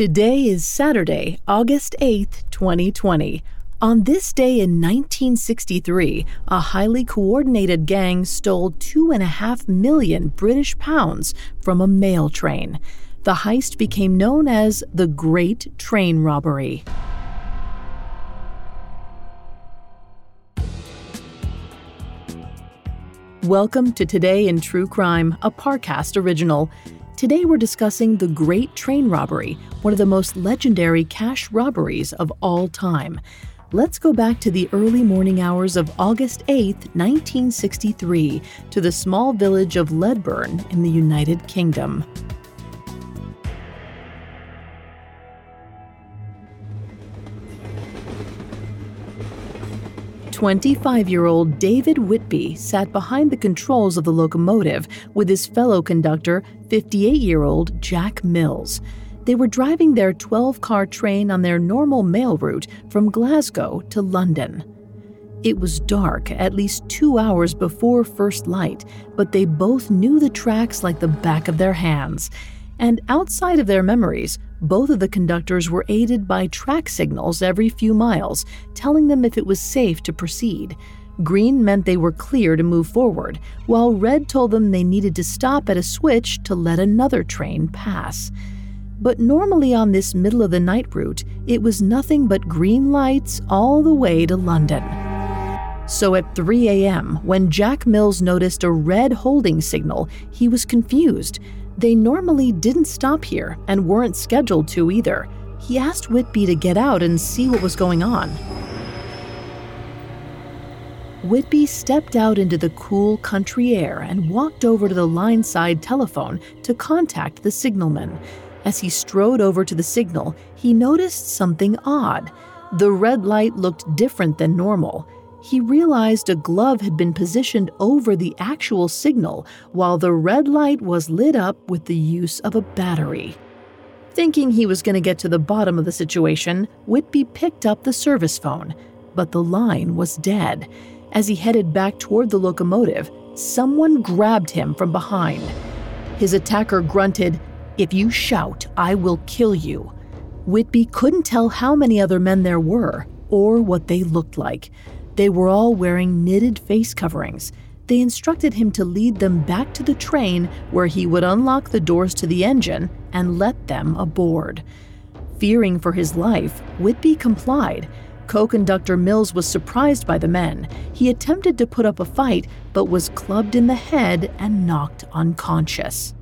Today is Saturday, August 8th, 2020. On this day in 1963, a highly coordinated gang stole two and a half million British pounds from a mail train. The heist became known as the Great Train Robbery. Welcome to Today in True Crime, a Parcast original. Today we're discussing the Great Train Robbery, one of the most legendary cash robberies of all time. Let's go back to the early morning hours of August 8, 1963, to the small village of Ledburn in the United Kingdom. Twenty-five-year-old David Whitby sat behind the controls of the locomotive with his fellow conductor, 58-year-old Jack Mills. They were driving their 12 car train on their normal mail route from Glasgow to London. It was dark at least two hours before first light, but they both knew the tracks like the back of their hands. And outside of their memories, both of the conductors were aided by track signals every few miles, telling them if it was safe to proceed. Green meant they were clear to move forward, while red told them they needed to stop at a switch to let another train pass but normally on this middle of the night route, it was nothing but green lights all the way to London. So at 3 a.m., when Jack Mills noticed a red holding signal, he was confused. They normally didn't stop here and weren't scheduled to either. He asked Whitby to get out and see what was going on. Whitby stepped out into the cool country air and walked over to the line side telephone to contact the signalman. As he strode over to the signal, he noticed something odd. The red light looked different than normal. He realized a glove had been positioned over the actual signal, while the red light was lit up with the use of a battery. Thinking he was going to get to the bottom of the situation, Whitby picked up the service phone, but the line was dead. As he headed back toward the locomotive, someone grabbed him from behind. His attacker grunted, if you shout, I will kill you. Whitby couldn't tell how many other men there were or what they looked like. They were all wearing knitted face coverings. They instructed him to lead them back to the train where he would unlock the doors to the engine and let them aboard. Fearing for his life, Whitby complied. Co conductor Mills was surprised by the men. He attempted to put up a fight, but was clubbed in the head and knocked unconscious.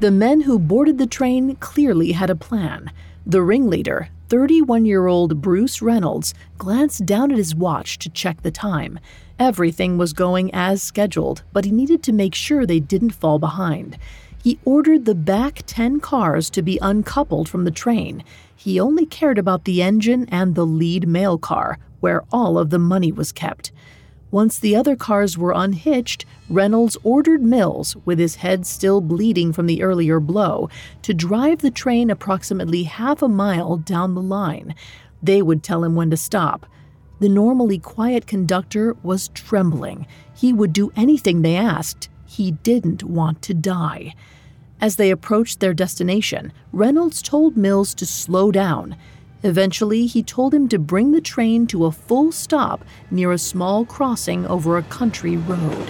The men who boarded the train clearly had a plan. The ringleader, 31 year old Bruce Reynolds, glanced down at his watch to check the time. Everything was going as scheduled, but he needed to make sure they didn't fall behind. He ordered the back 10 cars to be uncoupled from the train. He only cared about the engine and the lead mail car, where all of the money was kept. Once the other cars were unhitched, Reynolds ordered Mills, with his head still bleeding from the earlier blow, to drive the train approximately half a mile down the line. They would tell him when to stop. The normally quiet conductor was trembling. He would do anything they asked. He didn't want to die. As they approached their destination, Reynolds told Mills to slow down. Eventually, he told him to bring the train to a full stop near a small crossing over a country road.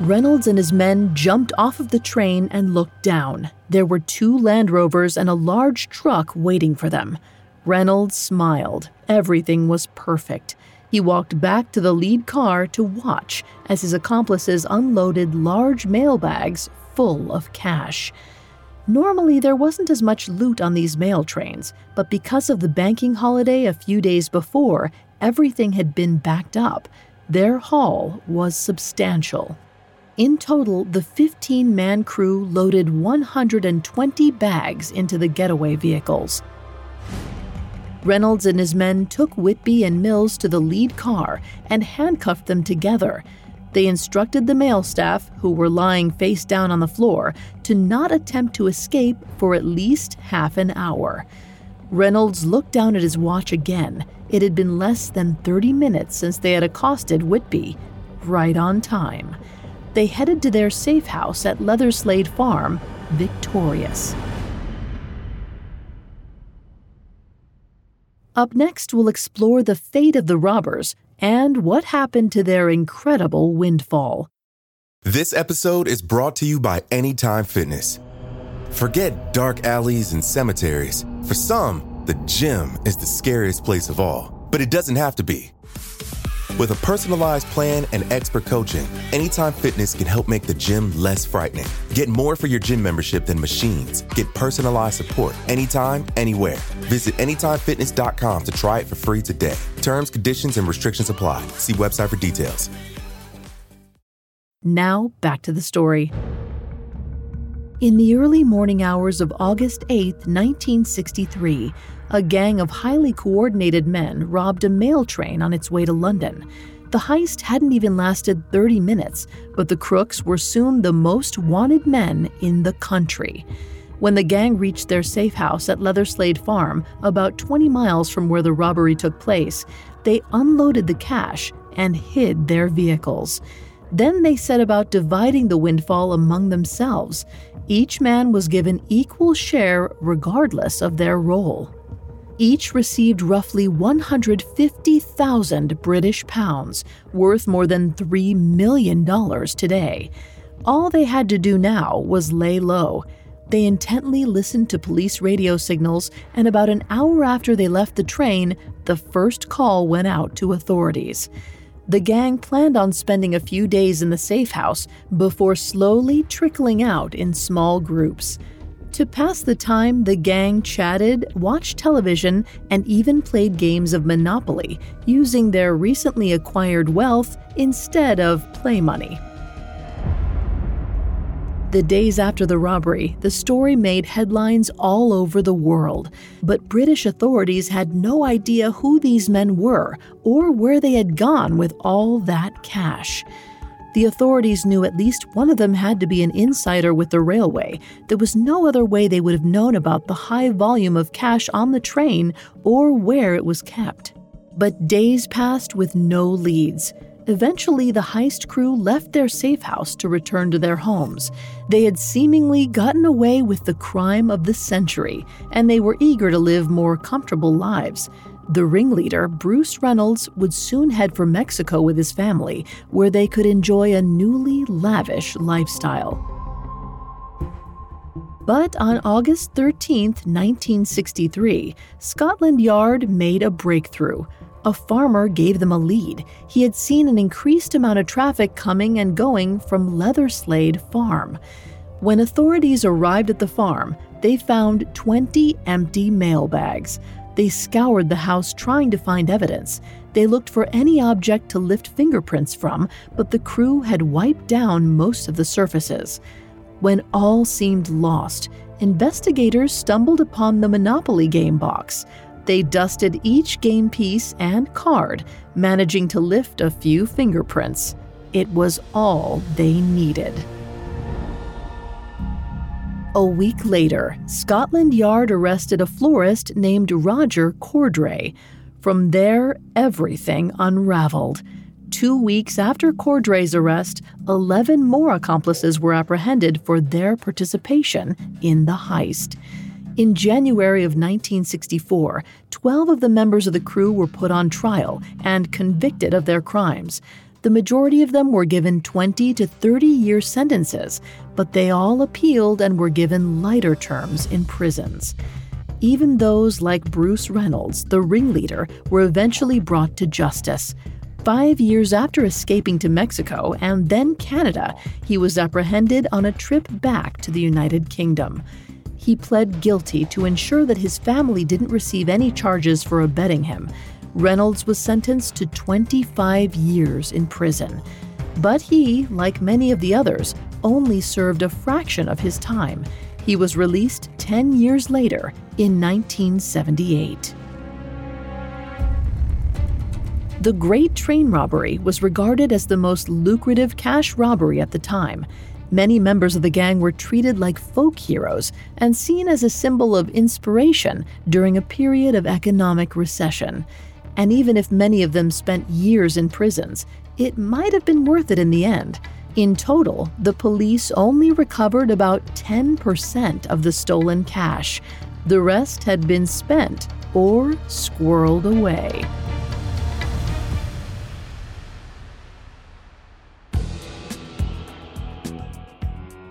Reynolds and his men jumped off of the train and looked down. There were two Land Rovers and a large truck waiting for them. Reynolds smiled. Everything was perfect. He walked back to the lead car to watch as his accomplices unloaded large mail bags full of cash. Normally, there wasn't as much loot on these mail trains, but because of the banking holiday a few days before, everything had been backed up. Their haul was substantial. In total, the 15 man crew loaded 120 bags into the getaway vehicles. Reynolds and his men took Whitby and Mills to the lead car and handcuffed them together. They instructed the mail staff, who were lying face down on the floor, to not attempt to escape for at least half an hour. Reynolds looked down at his watch again. It had been less than 30 minutes since they had accosted Whitby. Right on time they headed to their safe house at Leatherslade Farm, victorious. Up next, we'll explore the fate of the robbers and what happened to their incredible windfall. This episode is brought to you by Anytime Fitness. Forget dark alleys and cemeteries. For some, the gym is the scariest place of all, but it doesn't have to be. With a personalized plan and expert coaching, Anytime Fitness can help make the gym less frightening. Get more for your gym membership than machines. Get personalized support anytime, anywhere. Visit AnytimeFitness.com to try it for free today. Terms, conditions, and restrictions apply. See website for details. Now, back to the story. In the early morning hours of August 8, 1963, a gang of highly coordinated men robbed a mail train on its way to London. The heist hadn't even lasted 30 minutes, but the crooks were soon the most wanted men in the country. When the gang reached their safe house at Leatherslade Farm, about 20 miles from where the robbery took place, they unloaded the cash and hid their vehicles. Then they set about dividing the windfall among themselves. Each man was given equal share regardless of their role. Each received roughly 150,000 British pounds, worth more than $3 million today. All they had to do now was lay low. They intently listened to police radio signals, and about an hour after they left the train, the first call went out to authorities. The gang planned on spending a few days in the safe house before slowly trickling out in small groups. To pass the time, the gang chatted, watched television, and even played games of Monopoly, using their recently acquired wealth instead of play money. The days after the robbery, the story made headlines all over the world, but British authorities had no idea who these men were or where they had gone with all that cash. The authorities knew at least one of them had to be an insider with the railway. There was no other way they would have known about the high volume of cash on the train or where it was kept. But days passed with no leads. Eventually, the heist crew left their safe house to return to their homes. They had seemingly gotten away with the crime of the century, and they were eager to live more comfortable lives. The ringleader, Bruce Reynolds, would soon head for Mexico with his family, where they could enjoy a newly lavish lifestyle. But on August 13, 1963, Scotland Yard made a breakthrough. A farmer gave them a lead. He had seen an increased amount of traffic coming and going from Leatherslade Farm. When authorities arrived at the farm, they found 20 empty mail bags. They scoured the house trying to find evidence. They looked for any object to lift fingerprints from, but the crew had wiped down most of the surfaces. When all seemed lost, investigators stumbled upon the Monopoly game box. They dusted each game piece and card, managing to lift a few fingerprints. It was all they needed. A week later, Scotland Yard arrested a florist named Roger Cordrey. From there, everything unraveled. Two weeks after Cordrey's arrest, 11 more accomplices were apprehended for their participation in the heist. In January of 1964, 12 of the members of the crew were put on trial and convicted of their crimes. The majority of them were given 20 to 30 year sentences, but they all appealed and were given lighter terms in prisons. Even those like Bruce Reynolds, the ringleader, were eventually brought to justice. Five years after escaping to Mexico and then Canada, he was apprehended on a trip back to the United Kingdom. He pled guilty to ensure that his family didn't receive any charges for abetting him. Reynolds was sentenced to 25 years in prison. But he, like many of the others, only served a fraction of his time. He was released 10 years later in 1978. The Great Train Robbery was regarded as the most lucrative cash robbery at the time. Many members of the gang were treated like folk heroes and seen as a symbol of inspiration during a period of economic recession. And even if many of them spent years in prisons, it might have been worth it in the end. In total, the police only recovered about 10% of the stolen cash. The rest had been spent or squirreled away.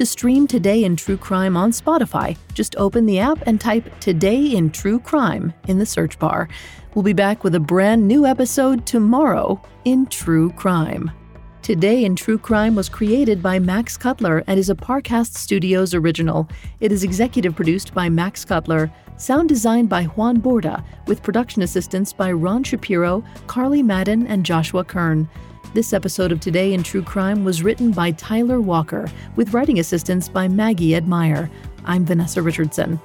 To stream Today in True Crime on Spotify, just open the app and type Today in True Crime in the search bar. We'll be back with a brand new episode tomorrow in True Crime. Today in True Crime was created by Max Cutler and is a Parcast Studios original. It is executive produced by Max Cutler, sound designed by Juan Borda, with production assistance by Ron Shapiro, Carly Madden, and Joshua Kern. This episode of Today in True Crime was written by Tyler Walker, with writing assistance by Maggie Admire. I'm Vanessa Richardson.